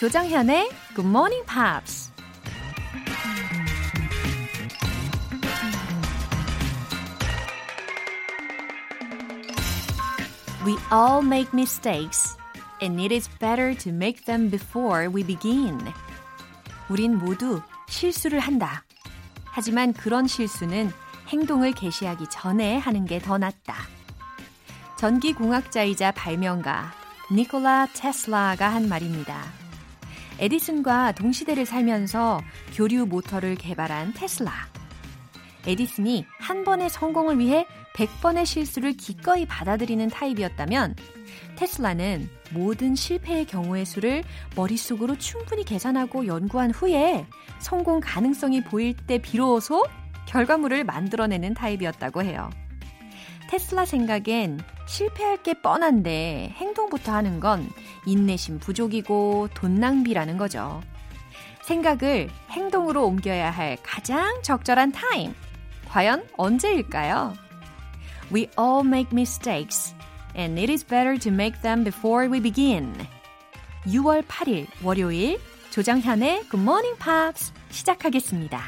조정현의 Good Morning Pops. We all make mistakes, and it is better to make them before we begin. 우린 모두 실수를 한다. 하지만 그런 실수는 행동을 개시하기 전에 하는 게 더 낫다. 전기공학자이자 발명가 니콜라 테슬라가 한 말입니다. 에디슨과 동시대를 살면서 교류 모터를 개발한 테슬라. 에디슨이 한 번의 성공을 위해 100번의 실수를 기꺼이 받아들이는 타입이었다면 테슬라는 모든 실패의 경우의 수를 머릿속으로 충분히 계산하고 연구한 후에 성공 가능성이 보일 때 비로소 결과물을 만들어내는 타입이었다고 해요. 테슬라 생각엔 실패할 게 뻔한데 행동부터 하는 건 인내심 부족이고 돈 낭비라는 거죠. 생각을 행동으로 옮겨야 할 가장 적절한 타임. 과연 언제일까요? We all make mistakes, and it is better to make them before we begin. 6월 8일 월요일 조정현의 Good Morning Pops 시작하겠습니다.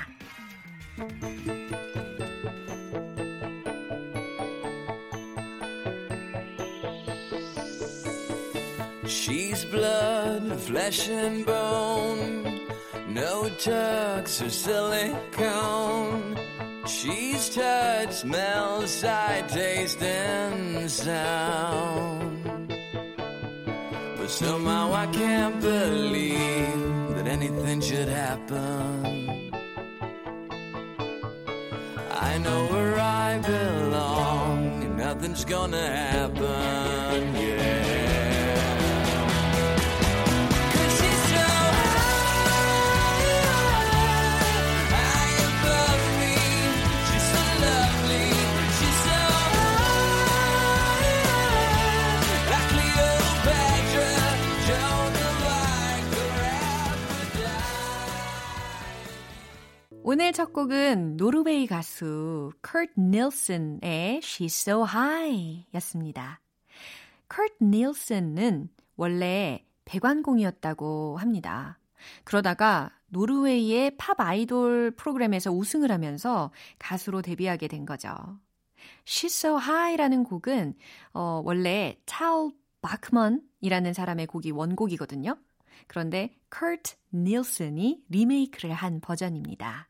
She's blood, flesh and bone, no tucks or silicone. She's touch, smell, sight, taste, and sound. But somehow I can't believe that anything should happen. I know where I belong, and nothing's gonna happen, yeah. 오늘 첫 곡은 노르웨이 가수 커트 닐슨의 She's So High 였습니다. 커트 닐슨은 원래 배관공이었다고 합니다. 그러다가 노르웨이의 팝 아이돌 프로그램에서 우승을 하면서 가수로 데뷔하게 된 거죠. She's So High라는 곡은 어, 원래 찰 바크먼이라는 사람의 곡이 원곡이거든요. 그런데 커트 닐슨이 리메이크를 한 버전입니다.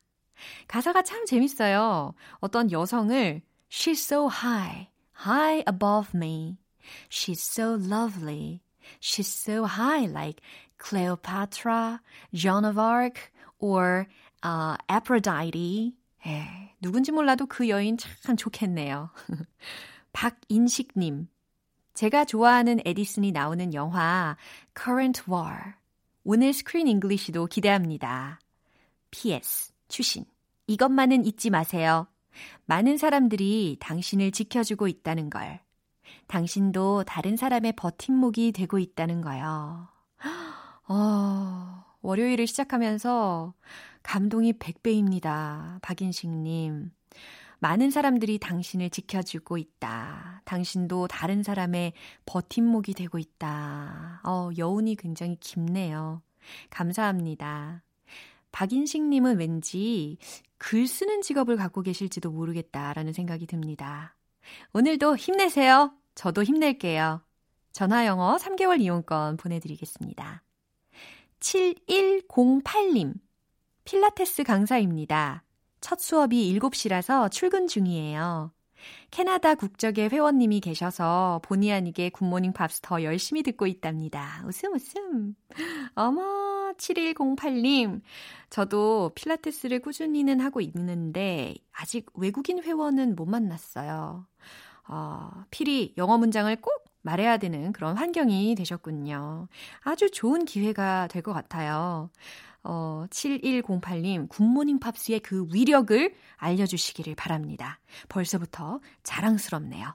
가사가 참 재밌어요. 어떤 여성을 She's so high, high above me. She's so lovely. She's so high like Cleopatra, Joan of Arc, or uh, Aphrodite. 에, 누군지 몰라도 그 여인 참 좋겠네요. 박인식님. 제가 좋아하는 에디슨이 나오는 영화 Current War. 오늘 Screen English도 기대합니다. PS. 추신. 이것만은 잊지 마세요. 많은 사람들이 당신을 지켜주고 있다는 걸. 당신도 다른 사람의 버팀목이 되고 있다는 거요. 어, 월요일을 시작하면서 감동이 100배입니다. 박인식님. 많은 사람들이 당신을 지켜주고 있다. 당신도 다른 사람의 버팀목이 되고 있다. 어, 여운이 굉장히 깊네요. 감사합니다. 박인식님은 왠지 글 쓰는 직업을 갖고 계실지도 모르겠다라는 생각이 듭니다. 오늘도 힘내세요. 저도 힘낼게요. 전화 영어 3개월 이용권 보내드리겠습니다. 7108님, 필라테스 강사입니다. 첫 수업이 7시라서 출근 중이에요. 캐나다 국적의 회원님이 계셔서 본의 아니게 굿모닝 팝스 더 열심히 듣고 있답니다. 웃음 웃음. 어머, 7108님. 저도 필라테스를 꾸준히는 하고 있는데 아직 외국인 회원은 못 만났어요. 어, 필히 영어 문장을 꼭 말해야 되는 그런 환경이 되셨군요. 아주 좋은 기회가 될 것 같아요. 어, 7108님, 굿모닝 팝스의 그 위력을 알려주시기를 바랍니다. 벌써부터 자랑스럽네요.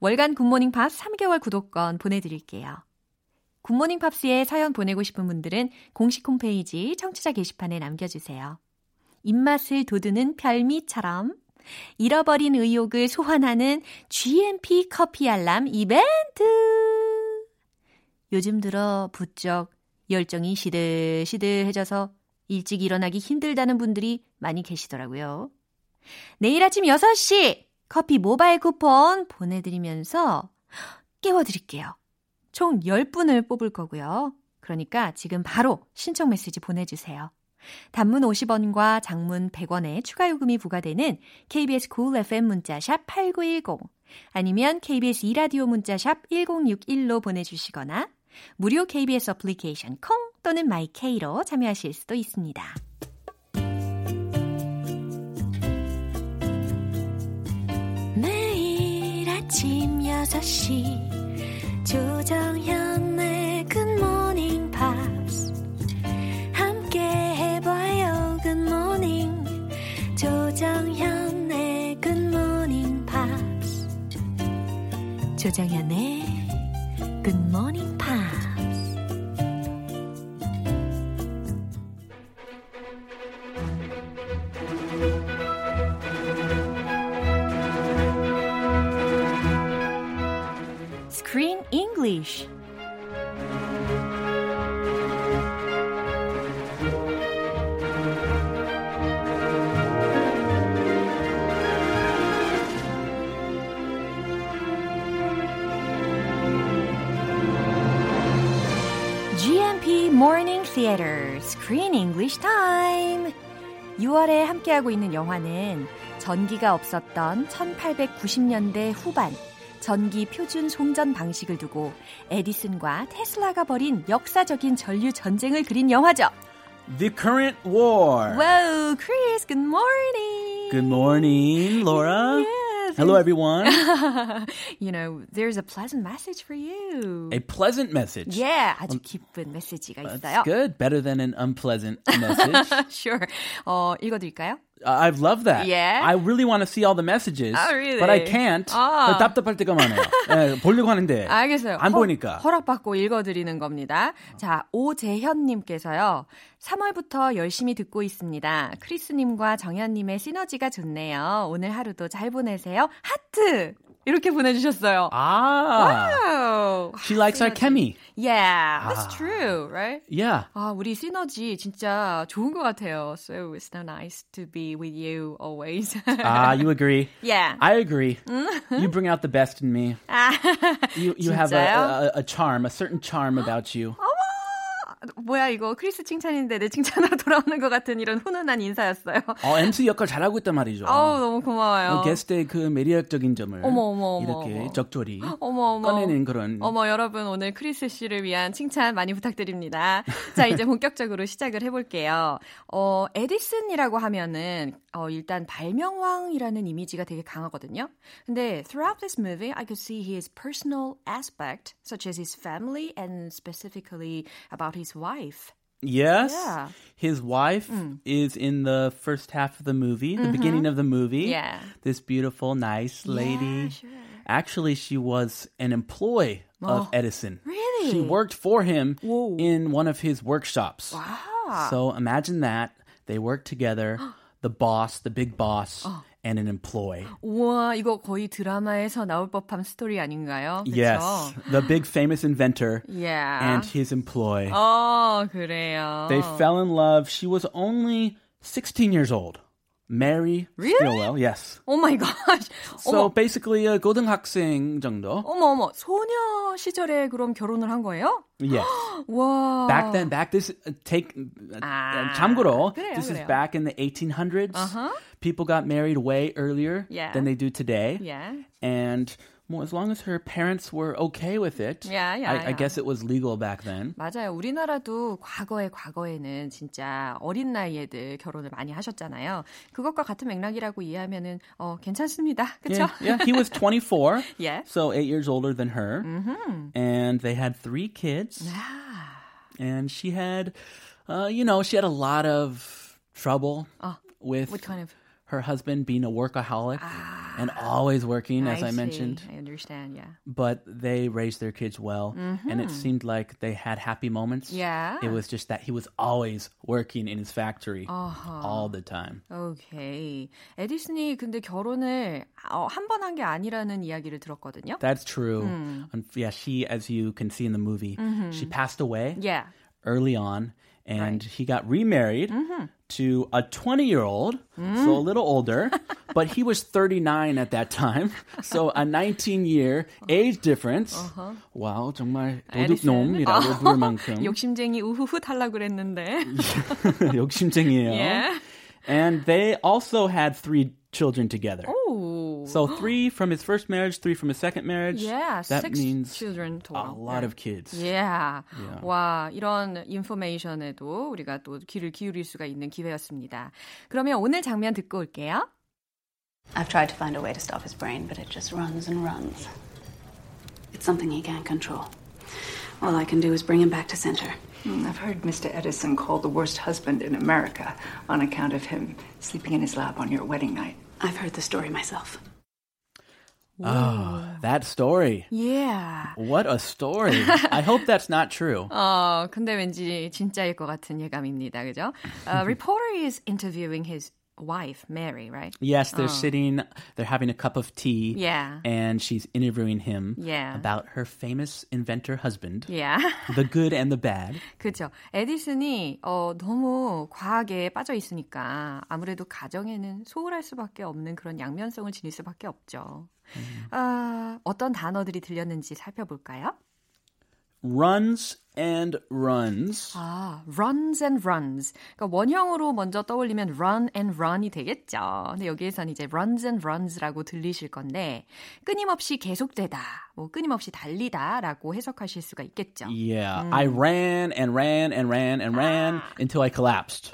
월간 굿모닝 팝스 3개월 구독권 보내드릴게요. 굿모닝 팝스에 사연 보내고 싶은 분들은 공식 홈페이지 청취자 게시판에 남겨주세요. 입맛을 돋우는 별미처럼 잃어버린 의욕을 소환하는 GMP 커피 알람 이벤트! 요즘 들어 부쩍 열정이 시들시들해져서 일찍 일어나기 힘들다는 분들이 많이 계시더라고요. 내일 아침 6시 커피 모바일 쿠폰 보내드리면서 깨워드릴게요. 총 10분을 뽑을 거고요. 그러니까 지금 바로 신청 메시지 보내주세요. 단문 50원과 장문 100원의 추가 요금이 부과되는 KBS cool FM 문자샵 8910 아니면 KBS 이라디오 문자샵 1061로 보내주시거나 무료 KBS 어플리케이션 콩 또는 my K로 참여하실 수도 있습니다. 매일 아침 6시 조정현의 굿모닝 팝스 함께 해봐요 Good morning 조정현의 굿모닝 팝스 조정현의 굿모닝 6월에 함께하고 있는 영화는 전기가 없었던 1890년대 후반 전기 표준 송전 방식을 두고 에디슨과 테슬라가 벌인 역사적인 전류 전쟁을 그린 영화죠. The Current War. Whoa, Chris, good morning. Good morning, Laura. Yes. Hello, everyone. you know, there's a pleasant message for you. A pleasant message. yeah, 아주 기쁜 메시지가 있어요. That's good. Better than an unpleasant message. sure. 어, 읽어드릴까요? I love that. Yeah? I really want to see all the messages. Oh, really? But I can't. 아. 답답할 때가 많아요. 예, 보려고 하는데. 알겠어요. 안 허- 보니까. 허락받고 읽어드리는 겁니다. 자, 오재현님께서요. 3월부터 열심히 듣고 있습니다. 크리스님과 정현님의 시너지가 좋네요. 오늘 하루도 잘 보내세요. 하트! 이렇게 보내주셨어요. Ah. Wow. She likes our chemi. Yeah, that's 아. true, right? Yeah. 아, 우리 시너지 진짜 좋은 것 같아요. So it's so nice to be with you always. Ah, you agree. yeah. I agree. you bring out the best in me. You you have a, 진짜요? a, a charm, a certain charm about you. 뭐야 이거 크리스 칭찬인데 내 칭찬으로 돌아오는 것 같은 이런 훈훈한 인사였어요. 어, MC 역할 잘하고 있단 말이죠. 아우 너무 고마워요. 어, 게스트의 그 매력적인 점을 어머, 어머, 이렇게 어머. 적절히 어머 어머. 꺼내는 그런 어머 여러분 오늘 크리스 씨를 위한 칭찬 많이 부탁드립니다. 자 이제 본격적으로 시작을 해볼게요. 어 에디슨이라고 하면은 어 일단 발명왕이라는 이미지가 되게 강하거든요. 근데 throughout this movie, I could see his personal aspect, such as his family and specifically about his wife. Yes. Yeah. His wife mm. is in the first half of the movie, the mm-hmm. beginning of the movie. Yeah. This beautiful, nice lady. Yeah, sure. Actually, she was an employee of oh, Edison. Really? She worked for him Whoa. in one of his workshops. Wow. So imagine that. They work together, the boss, the big boss, Oh and an employee. 우와, 이거 거의 드라마에서 나올 법한 스토리 아닌가요? 그쵸? Yes. The big famous inventor Yeah. and his employee. 어, 그래요. They fell in love. She was only 16 years old. Mary Really? Stilwell, yes. 오 마이 갓. So 어머, basically a 고등학생 정도. 어머, 어머. 소녀 시절에 그럼 결혼을 한 거예요? Yes. 와. Back then, back this uh, take uh, 아, 참고로, 그래요, this is 그래요. back in the 1800s. Uh-huh. People got married way earlier Yeah. than they do today. Yeah. And well, as long as her parents were okay with it, Yeah, yeah, I, yeah. I guess it was legal back then. 맞아요. 우리나라도 과거에 과거에는 진짜 어린 나이에들 결혼을 많이 하셨잖아요. 그것과 같은 맥락이라고 이해하면은 어 괜찮습니다. 그렇죠? Yeah, yeah, he was 24, Yeah. so eight years older than her, Mm-hmm. and they had three kids. And she had, uh, you know, she had a lot of trouble with Oh, What kind of her husband being a workaholic and always working, as I, see. mentioned. I understand. Yeah. But they raised their kids well, and it seemed like they had happy moments. Mm-hmm. Yeah. It was just that he was always working in his factory Uh-huh. all the time. 오케이. 에디슨이 근데 결혼을 어, 한 번 한 게 아니라는 이야기를 들었거든요. That's true. Hmm. Un- Yeah, she, as you can see in the movie, she passed away Yeah. early on, and he got remarried to a 20 year old, so a little older, but he was 39 at that time. So a 19 year age difference. 와우, 정말 도둑놈이라고 부를 만큼. 욕심쟁이 우후후 탈락 그랬는데. 욕심쟁이에요. Yeah. And they also had three children together. 오. So three from his first marriage, three from his second marriage. Yeah, that six means children a total. lot of kids. Yeah. 와, 이런 인포메이션에도 우리가 또 귀를 기울일 수가 있는 기회였습니다. 그러면 오늘 장면 듣고 올게요. I've tried to find a way to stop his brain, but it just runs and runs. It's something he can't control. All I can do is bring him back to center. Mm, I've heard Mr. Edison called the worst husband in America on account of him sleeping in his lap on your wedding night. I've heard the story myself. Oh, that story. Yeah. What a story. I hope that's not true. 어, 근데 왠지 진짜일 것 같은 예감입니다. 그죠? A reporter is interviewing his wife, Mary, right? Yes, they're sitting, they're having a cup of tea. Yeah. And she's interviewing him Yeah. about her famous inventor husband, Yeah. the good and the bad. 그렇죠. 에디슨이 어, 너무 과학에 빠져 있으니까 아무래도 가정에는 소홀할 수밖에 없는 그런 양면성을 지닐 수밖에 없죠. 아, 어떤 단어들이 들렸는지 살펴볼까요? Runs and runs. 아, runs and runs. 그러니까 원형으로 먼저 떠올리면 run and run이 되겠죠. 근데 여기에서는 이제 runs and runs라고 들리실 건데 끊임없이 계속되다, 뭐 끊임없이 달리다라고 해석하실 수가 있겠죠. Yeah, I ran and ran and ran and ran until I collapsed.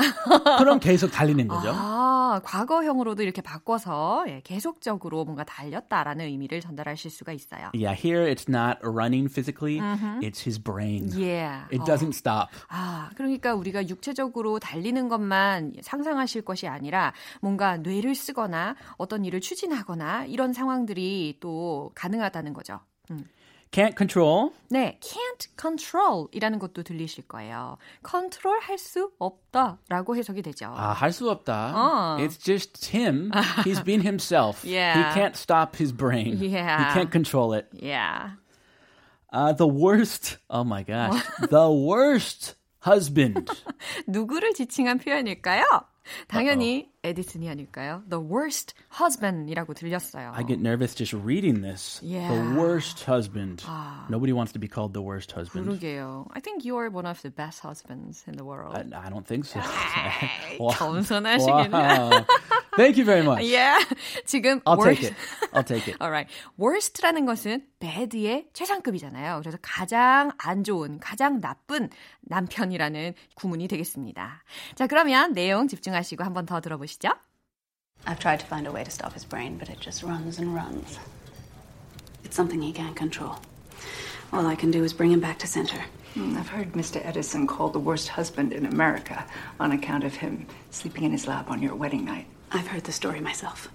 그럼 계속 달리는 거죠. 아, 과거형으로도 이렇게 바꿔서 예, 계속적으로 뭔가 달렸다라는 의미를 전달하실 수가 있어요. Yeah, here it's not running physically, it's his brain. Yeah. It 어. doesn't stop. 아, 그러니까 우리가 육체적으로 달리는 것만 상상하실 것이 아니라 뭔가 뇌를 쓰거나 어떤 일을 추진하거나 이런 상황들이 또 가능하다는 거죠. 음. Can't control. 네, can't control 이라는 것도 들리실 거예요. 컨트롤 할 수 없다라고 해석이 되죠. 아, 할 수 없다. 어. It's just him. He's been himself. Yeah. He can't stop his brain. Yeah. He can't control it. Yeah. Uh, the worst. Oh my gosh. the worst husband. 누구를 지칭한 표현일까요? 당연히 에디슨이 아닐까요? The worst husband이라고 들렸어요. I get nervous just reading this. Yeah. The worst husband. Nobody wants to be called the worst husband. 그러게요. I think you're one of the best husbands in the world. I, I don't think so. Wow. 겸손하시겠네. Wow. Thank you very much. yeah. 지금 I'll worst. take it. I'll take it. Alright. Worst라는 것은 bad의 최상급이잖아요. 그래서 가장 안 좋은, 가장 나쁜 남편이라는 구문이 되겠습니다. 자, 그러면 내용 집중하시고 한 번 더 들어보시죠. I've tried to find a way to stop his brain, but it just runs and runs. It's something he can't control. All I can do is bring him back to center. Mm, I've heard Mr. Edison called the worst husband in America on account of him sleeping in his lap on your wedding night. I've heard the story myself.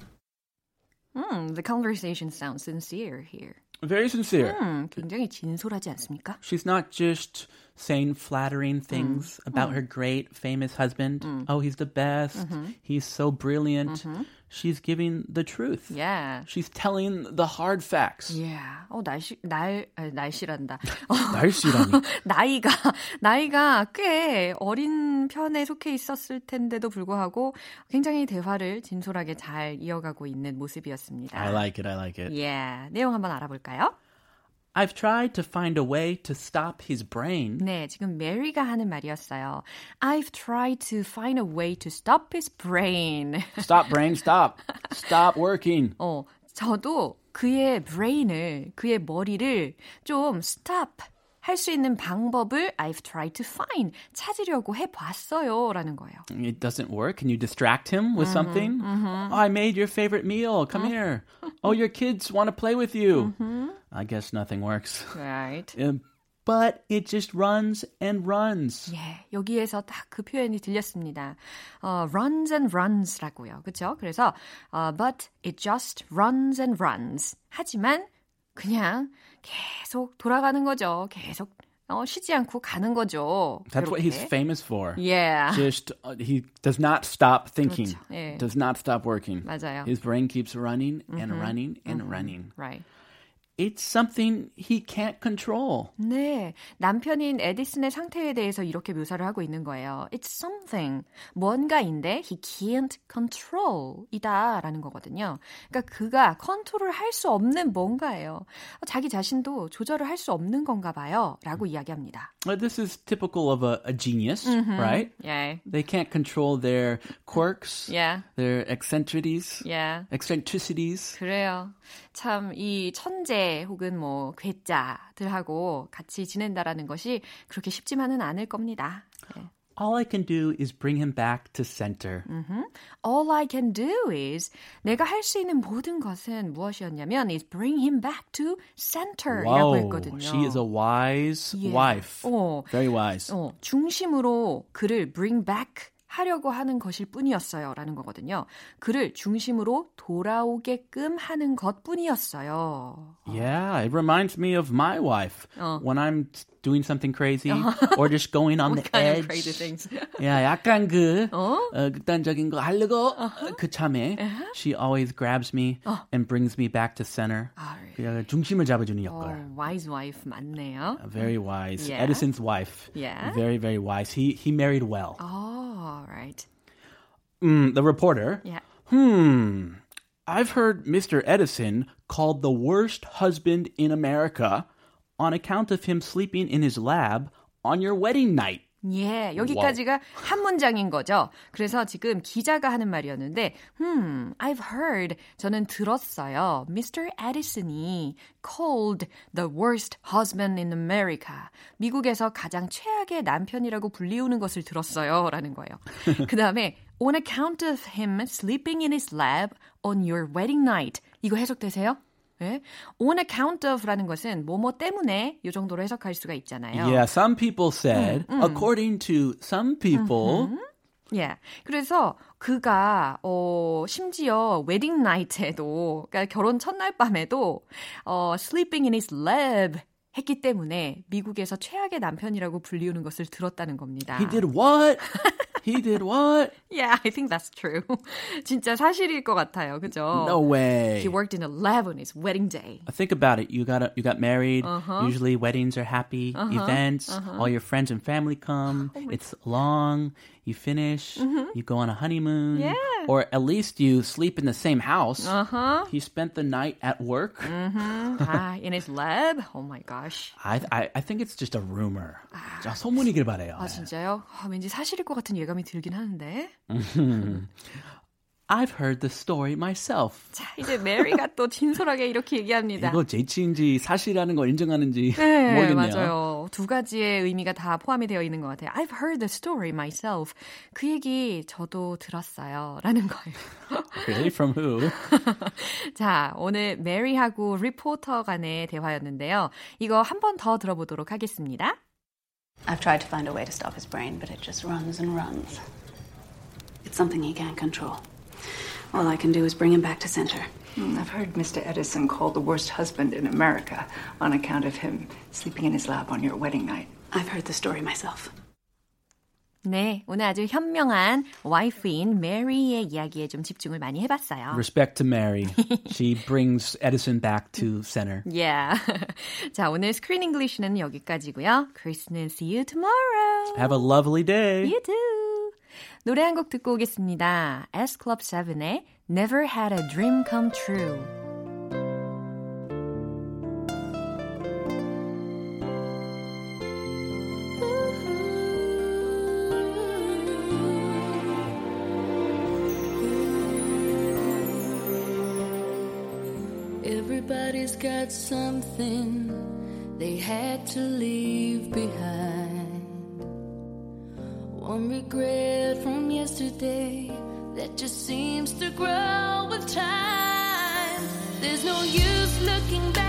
음, the conversation sounds sincere here. Very sincere. 음, 굉장히 진솔하지 않습니까? She's not just saying flattering things about her great famous husband. Oh, he's the best. He's so brilliant. She's giving the truth. Yeah. She's telling the hard facts. Yeah. 어, 날씨, 날, 아, 날씨란다. 어, 날씨라니. 나이가, 나이가 꽤 어린 편에 속해 있었을 텐데도 불구하고 굉장히 대화를 진솔하게 잘 이어가고 있는 모습이었습니다. I like it. I like it. Yeah. 내용 한번 알아볼까요? I've tried to find a way to stop his brain. 네, 지금 메리가 하는 말이었어요. I've tried to find a way to stop his brain. Stop, brain, stop. Stop working. 어, 저도 그의 brain을, 그의 머리를 좀 stop 할 수 있는 방법을 I've tried to find 찾으려고 해봤어요 라는 거예요. It doesn't work. Can you distract him with something? Oh, I made your favorite meal. Come here. Oh, your kids want to play with you. I guess nothing works. Right. Um, but it just runs and runs. 예, 여기에서 딱 그 표현이 들렸습니다. 어, runs and runs라고요. 그렇죠? 그래서 어, but it just runs and runs. 하지만 그냥 계속 돌아가는 거죠. 계속 어, 쉬지 않고 가는 거죠. That's what he's 그렇게. famous for. Yeah. Just uh, he does not stop thinking. 그렇죠. 예. Does not stop working. 맞아요. His brain keeps running and running and running. Right. It's something he can't control. 네, 남편인 에디슨의 상태에 대해서 이렇게 묘사를 하고 있는 거예요. It's something, 뭔가인데 he can't control 이다라는 거거든요. 그러니까 그가 컨트롤 할 수 없는 뭔가예요. 자기 자신도 조절을 할 수 없는 건가 봐요. 라고 이야기합니다. This is typical of a, a genius, mm-hmm. right? Yeah. They can't control their quirks, yeah. their eccentricities, yeah. eccentricities. 그래요. 참 이 천재 혹은 뭐 괴짜들하고 같이 지낸다라는 것이 그렇게 쉽지만은 않을 겁니다. 네. All I can do is bring him back to center. Mm-hmm. All I can do is 내가 할 수 있는 모든 것은 무엇이었냐면 is bring him back to center이라고 Wow, 했거든요. she is a wise Yeah. wife. 어, Very wise. 어, 중심으로 그를 bring back 하려고 하는 것일 뿐이었어요. 라는 거거든요. 그를 중심으로 돌아오게끔 하는 것 뿐이었어요. Yeah, it reminds me of my wife 어. when I'm doing something crazy or just going on the edge. crazy things? 야, 약간 그 어? 어, 극단적인 거 하려고 그 참에 she always grabs me and brings me back to center. 아, 그냥 중심을 잡아주는 어, 역할. wise wife 맞네요. Very wise. Yeah. Edison's wife. Yeah. Very, very wise. He he married well. Oh, right. Mm, the reporter. Yeah. Hmm. I've heard Mr. Edison called the worst husband in America on account of him sleeping in his lab on your wedding night. 예, 여기까지가 한 문장인 거죠. 그래서 지금 기자가 하는 말이었는데, hmm, I've heard, 저는 들었어요. Mr. Edison이 called the worst husband in America. 미국에서 가장 최악의 남편이라고 불리우는 것을 들었어요. 라는 거예요. 그 다음에, on account of him sleeping in his lab on your wedding night. 이거 해석되세요? 네? on account of라는 것은 뭐뭐 때문에 이 정도로 해석할 수가 있잖아요. Yeah, some people said, according to some people, 예. 그래서 그가 어 심지어 웨딩 나이트에도 그러니까 결혼 첫날 밤에도 어 sleeping in his lab 했기 때문에 미국에서 최악의 남편이라고 불리우는 것을 들었다는 겁니다. he did what? he did what? Yeah, I think that's true. 진짜 사실일 것 같아요. 그죠? No way. He worked in a lab on his wedding day. Think about it. You got you got married. Usually weddings are happy events. All your friends and family come. it's long. You finish. You go on a honeymoon. Yeah. Or at least you sleep in the same house. Uh-huh. He spent the night at work. 아, in his lab? Oh my gosh. I, I I think it's just a rumor. 자, 소문이길 바래요. 아, 진짜요? 아, 왠지 사실일 것 같은 예감이 들긴 하는데. I've heard the story myself. 자, 이제 메리가 또 진솔하게 이렇게 얘기합니다. 이거 재치인지 사실이라는 걸 인정하는지 네, 모르겠네요. 맞아요. 두 가지의 의미가 다 포함이 되어 있는 것 같아요. I've heard the story myself. 그 얘기 저도 들었어요. 라는 거예요. Really? From who? 자, 오늘 메리하고 리포터 간의 대화였는데요. 이거 한 번 더 들어보도록 하겠습니다. I've tried to find a way to stop his brain, but it just runs and runs. It's something he can't control. All I can do is bring him back to center. Mm, I've heard Mr. Edison called the worst husband in America on account of him sleeping in his lab on your wedding night. I've heard the story myself. 네, 오늘 아주 현명한 와이프인 메리의 이야기에 좀 집중을 많이 해봤어요. Respect to Mary. She brings Edison back to center. Yeah. 자, 오늘 스크린 잉글리시는 여기까지고요. 크리스는 see you tomorrow. Have a lovely day. You too. 노래 한 곡 듣고 오겠습니다. S Club 7의 Never Had a Dream Come True. Everybody's got something they had to leave behind. One regret from yesterday that just seems to grow with time. There's no use looking back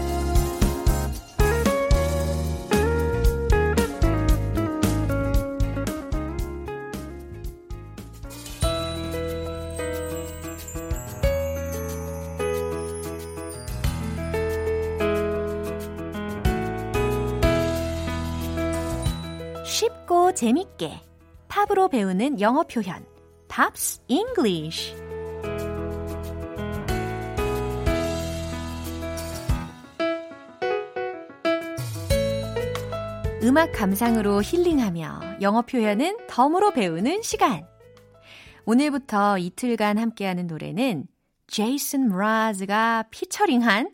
재밌게 팝으로 배우는 영어 표현 Pops English 음악 감상으로 힐링하며 영어 표현은 덤으로 배우는 시간. 오늘부터 이틀간 함께하는 노래는 제이슨 브라즈가 피처링한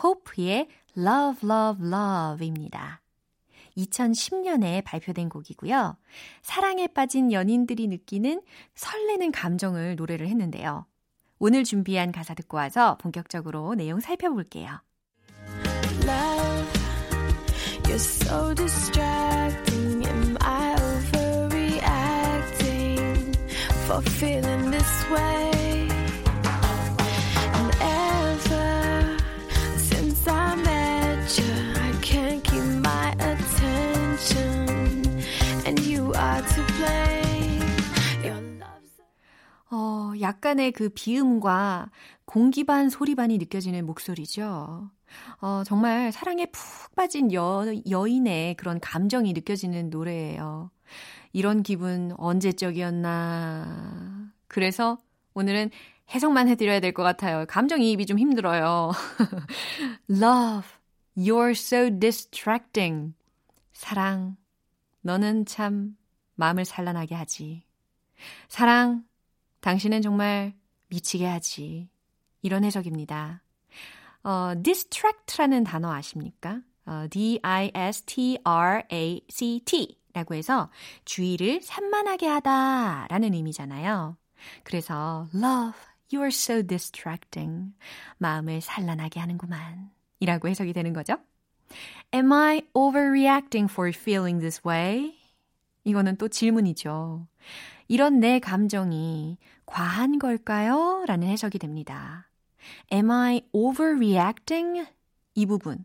호프의 Love Love Love입니다. 2010년에 발표된 곡이고요. 사랑에 빠진 연인들이 느끼는 설레는 감정을 노래를 했는데요. 오늘 준비한 가사 듣고 와서 본격적으로 내용 살펴볼게요. love. 어, 약간의 그 비음과 공기 반 소리 반이 느껴지는 목소리죠. 어, 정말 사랑에 푹 빠진 여, 여인의 그런 감정이 느껴지는 노래예요. 이런 기분 언제적이었나. 그래서 오늘은 해석만 해드려야 될 것 같아요. 감정이입이 좀 힘들어요. Love, you're so distracting. 사랑, 너는 참 마음을 산란하게 하지. 사랑, 당신은 정말 미치게 하지. 이런 해석입니다. 어, distract라는 단어 아십니까? 어, D-I-S-T-R-A-C-T 라고 해서 주의를 산만하게 하다 라는 의미잖아요. 그래서 love, you're so distracting. 마음을 산란하게 하는구만. 이라고 해석이 되는 거죠. Am I overreacting for feeling this way? 이거는 또 질문이죠. 이런 내 감정이 과한 걸까요? 라는 해석이 됩니다. Am I overreacting? 이 부분.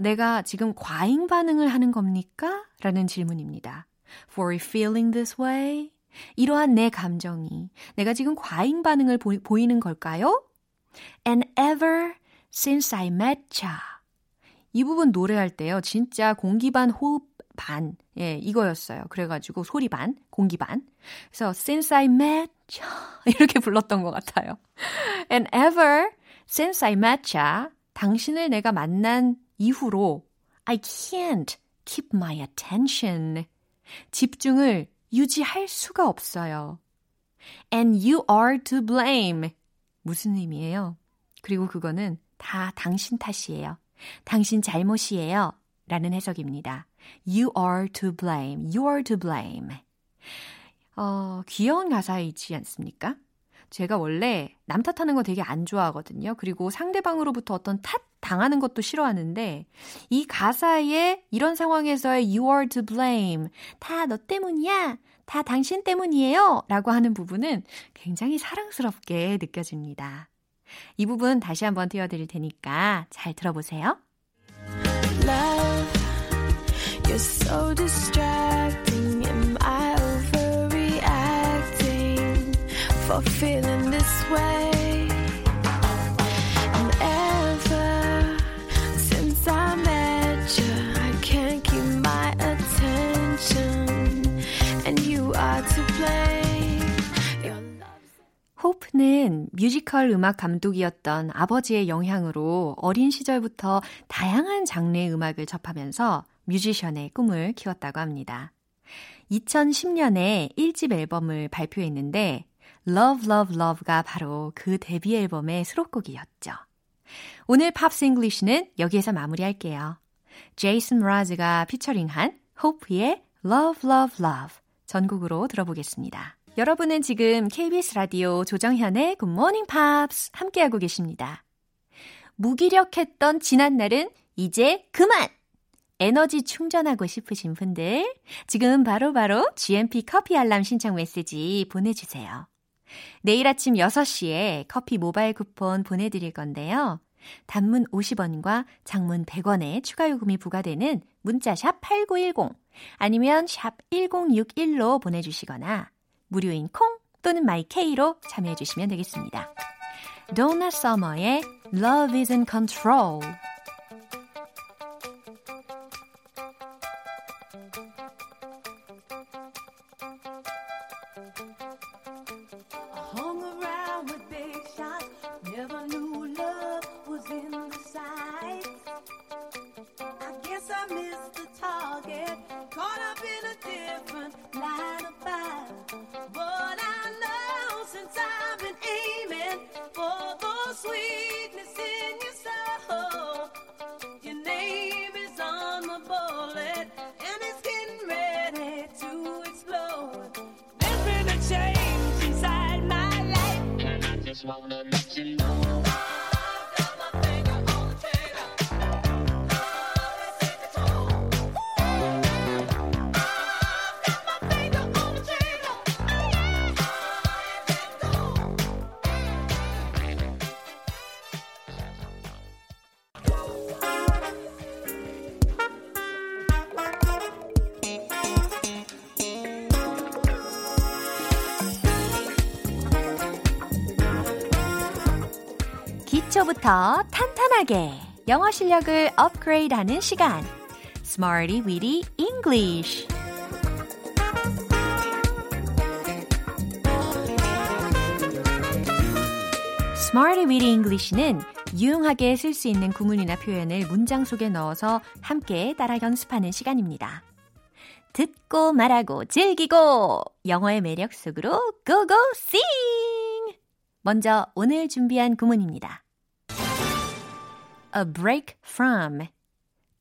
내가 지금 과잉 반응을 하는 겁니까? 라는 질문입니다. For feeling this way? 이러한 내 감정이 내가 지금 과잉 반응을 보, 보이는 걸까요? And ever since I met ya. 이 부분 노래할 때요. 진짜 공기 반 호흡 반. 예, 이거였어요. 그래가지고 소리 반, 공기 반. 그래서 since I met ya 이렇게 불렀던 것 같아요. And ever since I met ya, 당신을 내가 만난 이후로 I can't keep my attention. 집중을 유지할 수가 없어요. And you are to blame. 무슨 의미예요? 그리고 그거는 다 당신 탓이에요. 당신 잘못이에요. 라는 해석입니다. You are to blame. You are to blame. 어, 귀여운 가사이지 않습니까? 제가 원래 남 탓하는 거 되게 안 좋아하거든요. 그리고 상대방으로부터 어떤 탓 당하는 것도 싫어하는데 이 가사에 이런 상황에서의 you are to blame 다 너 때문이야. 다 당신 때문이에요. 라고 하는 부분은 굉장히 사랑스럽게 느껴집니다. 이 부분 다시 한번 띄워드릴 테니까 잘 들어보세요. 호프는 뮤지컬 음악 감독이었던 아버지의 영향으로 어린 시절부터 다양한 장르의 음악을 접하면서 뮤지션의 꿈을 키웠다고 합니다. 2010년에 1집 앨범을 발표했는데 Love Love Love가 바로 그 데뷔 앨범의 수록곡이었죠. 오늘 Pops English는 여기에서 마무리할게요. 제이슨 므라즈가 피처링한 호프의 Love Love Love 전곡으로 들어보겠습니다. 여러분은 지금 KBS 라디오 조정현의 Good Morning Pops 함께하고 계십니다. 무기력했던 지난날은 이제 그만! 에너지 충전하고 싶으신 분들 지금 바로바로 바로 GMP 커피 알람 신청 메시지 보내주세요. 내일 아침 6시에 커피 모바일 쿠폰 보내드릴 건데요. 단문 50원과 장문 100원의 추가 요금이 부과되는 문자 샵 8910 아니면 샵 1061로 보내주시거나 무료인 콩 또는 마이케이로 참여해 주시면 되겠습니다. Donna Summer의 Love is in Control 기초부터 탄탄하게 영어 실력을 업그레이드하는 시간 Smarty Weedy English Smarty Weedy English는 유용하게 쓸 수 있는 구문이나 표현을 문장 속에 넣어서 함께 따라 연습하는 시간입니다. 듣고 말하고 즐기고 영어의 매력 속으로 고고 sing! 먼저 오늘 준비한 구문입니다. A break from,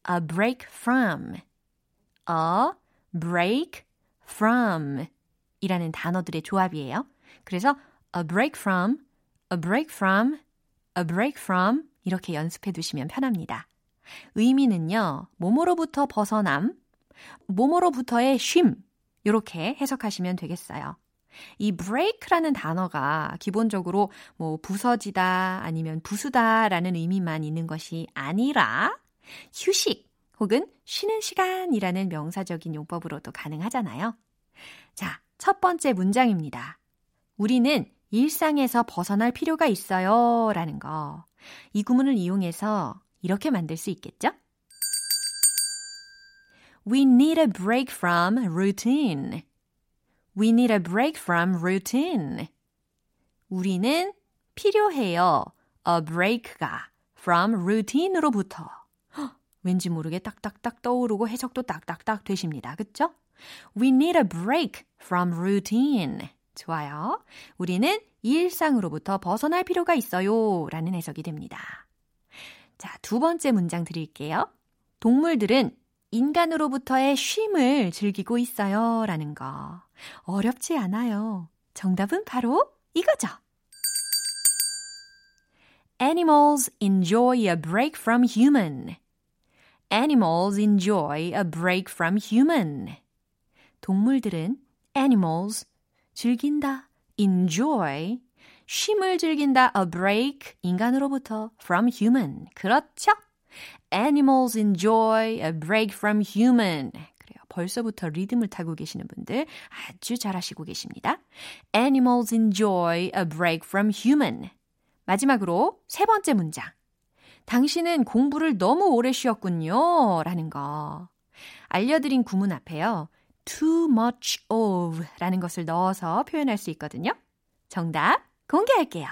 a break from, a break from 이라는 단어들의 조합이에요. 그래서 a break from, a break from, a break from 이렇게 연습해 두시면 편합니다. 의미는요, 몸으로부터 벗어남, 몸으로부터의 쉼, 이렇게 해석하시면 되겠어요. 이 break라는 단어가 기본적으로 뭐 부서지다 아니면 부수다라는 의미만 있는 것이 아니라 휴식 혹은 쉬는 시간이라는 명사적인 용법으로도 가능하잖아요. 자, 첫 번째 문장입니다. 우리는 일상에서 벗어날 필요가 있어요. 라는 거. 이 구문을 이용해서 이렇게 만들 수 있겠죠? We need a break from routine. We need a break from routine. 우리는 필요해요. a break가 from routine으로부터. 왠지 모르게 딱딱딱 떠오르고 해석도 딱딱딱 되십니다. 그쵸? We need a break from routine. 좋아요. 우리는 일상으로부터 벗어날 필요가 있어요. 라는 해석이 됩니다. 자, 두 번째 문장 드릴게요. 동물들은 인간으로부터의 쉼을 즐기고 있어요. 라는 거. 어렵지 않아요. 정답은 바로 이거죠. Animals enjoy a break from human. Animals enjoy a break from human. 동물들은 animals 즐긴다, enjoy 쉼을 즐긴다, a break 인간으로부터 from human. 그렇죠? Animals enjoy a break from human. 벌써부터 리듬을 타고 계시는 분들 아주 잘하시고 계십니다. Animals enjoy a break from human. 마지막으로 세 번째 문장. 당신은 공부를 너무 오래 쉬었군요. 라는 거. 알려드린 구문 앞에요. too much of 라는 것을 넣어서 표현할 수 있거든요. 정답 공개할게요.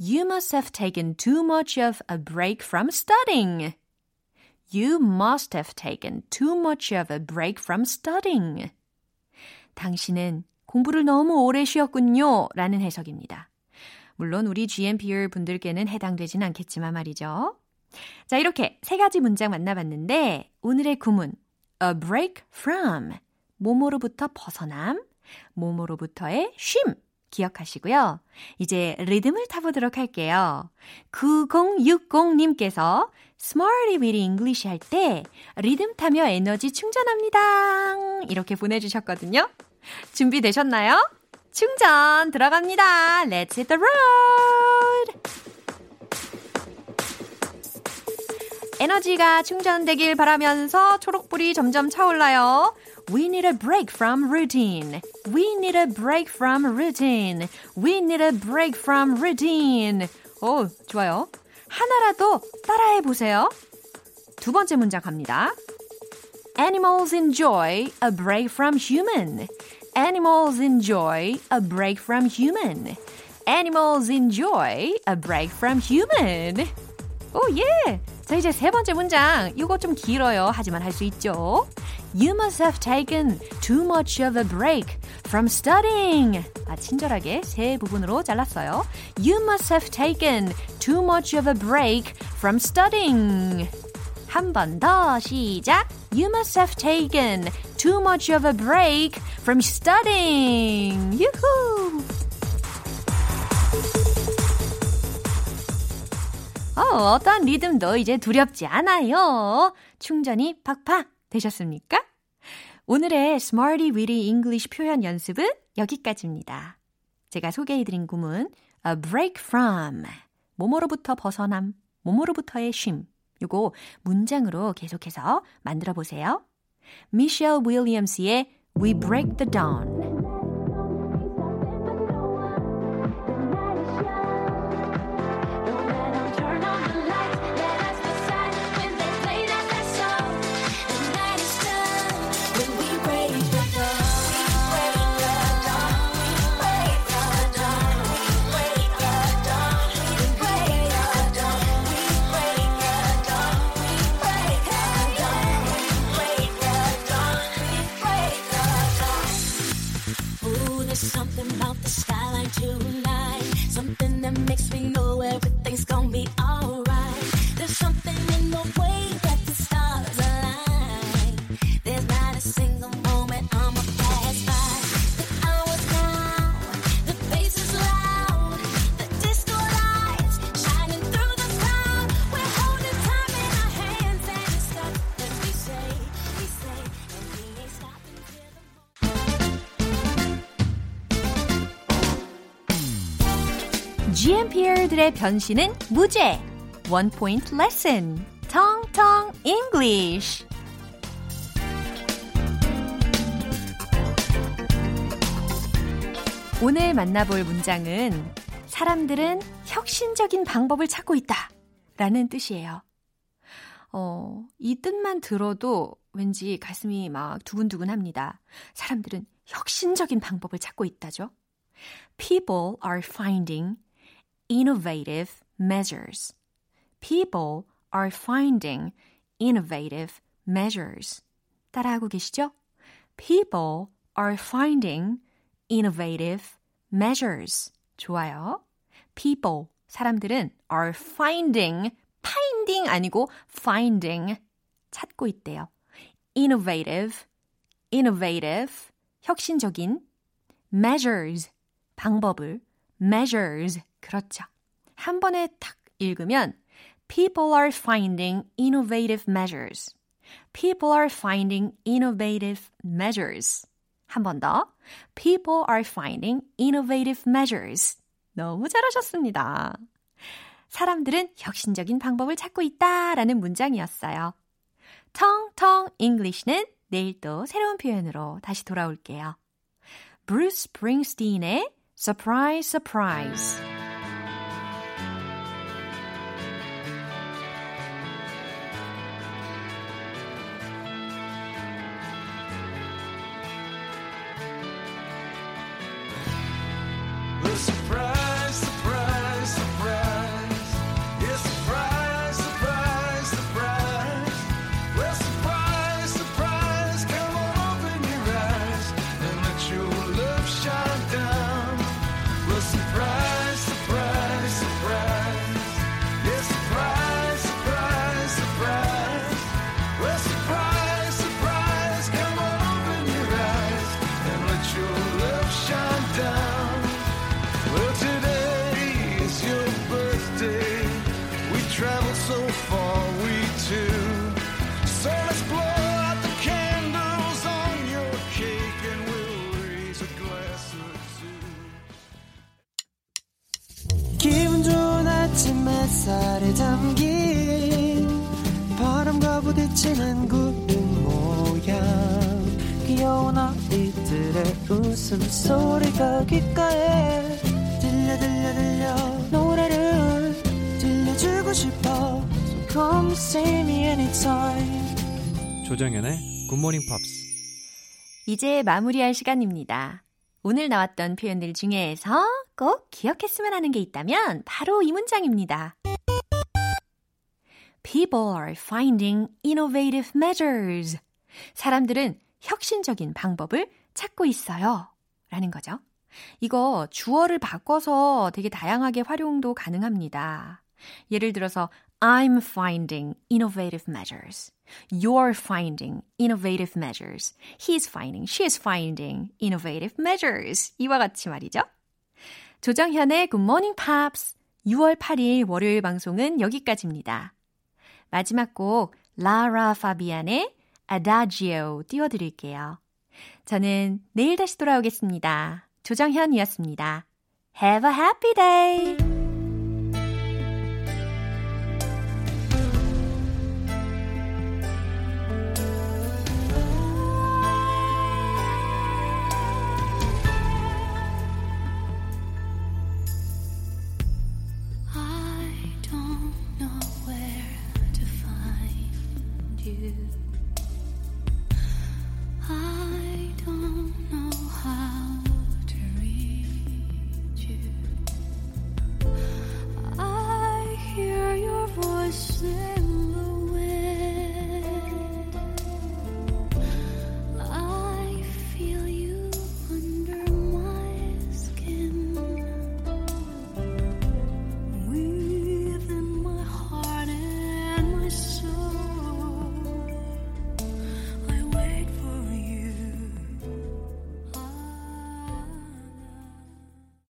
You must have taken too much of a break from studying. You must have taken too much of a break from studying. 당신은 공부를 너무 오래 쉬었군요. 라는 해석입니다. 물론 우리 GMPR 분들께는 해당되진 않겠지만 말이죠. 자, 이렇게 세 가지 문장 만나봤는데 오늘의 구문 a break from 뭐뭐로부터 벗어남, 뭐뭐로부터의 쉼 기억하시고요. 이제 리듬을 타보도록 할게요. 9060님께서 Smarty Weedy English 할 때 리듬 타며 에너지 충전합니다. 이렇게 보내주셨거든요. 준비되셨나요? 충전 들어갑니다. Let's hit the road! 에너지가 충전되길 바라면서 초록불이 점점 차올라요. We need a break from routine. We need a break from routine. We need a break from routine. 오, 좋아요. 하나라도 따라해 보세요. 두 번째 문장 갑니다. Animals enjoy a break from human. Animals enjoy a break from human. Animals enjoy a break from human. 오, 예! 자, 이제 세 번째 문장. 이거 좀 길어요. 하지만 할 수 있죠. You must have taken too much of a break from studying. 아, 친절하게 세 부분으로 잘랐어요. You must have taken too much of a break from studying. 한 번 더 시작. You must have taken too much of a break from studying. 유후! 어, 어떤 리듬도 이제 두렵지 않아요. 충전이 팍팍 되셨습니까? 오늘의 Smarty Weedy English 표현 연습은 여기까지입니다. 제가 소개해드린 구문 a break from 몸으로부터 벗어남, 몸으로부터의 쉼 요거 문장으로 계속해서 만들어 보세요. 미셸 윌리엄스의 We Break the Dawn GMPR들의 변신은 무죄. One Point Lesson. 텅텅 English. 오늘 만나볼 문장은 사람들은 혁신적인 방법을 찾고 있다. 라는 뜻이에요. 어, 이 뜻만 들어도 왠지 가슴이 막 두근두근 합니다. 사람들은 혁신적인 방법을 찾고 있다죠. People are finding innovative measures. People are finding innovative measures. 따라하고 계시죠? People are finding innovative measures. 좋아요. People, 사람들은 are finding, finding 아니고 finding, 찾고 있대요. innovative, innovative, 혁신적인 measures, 방법을 measures, 그렇죠. 한 번에 탁 읽으면 People are finding innovative measures. People are finding innovative measures. 한 번 더. People are finding innovative measures. 너무 잘하셨습니다. 사람들은 혁신적인 방법을 찾고 있다 라는 문장이었어요. 텅텅 English는 내일 또 새로운 표현으로 다시 돌아올게요. Bruce Springsteen의 Surprise, Surprise. 비치는 구름 모양 귀여운 아이들의 웃음소리가 귓가에 들려 들려 들려 노래를 들려주고 싶어 So come see me anytime 조정연의 굿모닝 팝스. 이제 마무리할 시간입니다. 오늘 나왔던 표현들 중에서 꼭 기억했으면 하는 게 있다면 바로 이 문장입니다. People are finding innovative measures. 사람들은 혁신적인 방법을 찾고 있어요. 라는 거죠. 이거 주어를 바꿔서 되게 다양하게 활용도 가능합니다. 예를 들어서 I'm finding innovative measures. You're finding innovative measures. He's finding, she's finding innovative measures. 이와 같이 말이죠. 조정현의 Good Morning Pops 6월 8일 월요일 방송은 여기까지입니다. 마지막 곡 라라 파비안의 Adagio 띄워드릴게요. 저는 내일 다시 돌아오겠습니다. 조정현이었습니다. Have a happy day!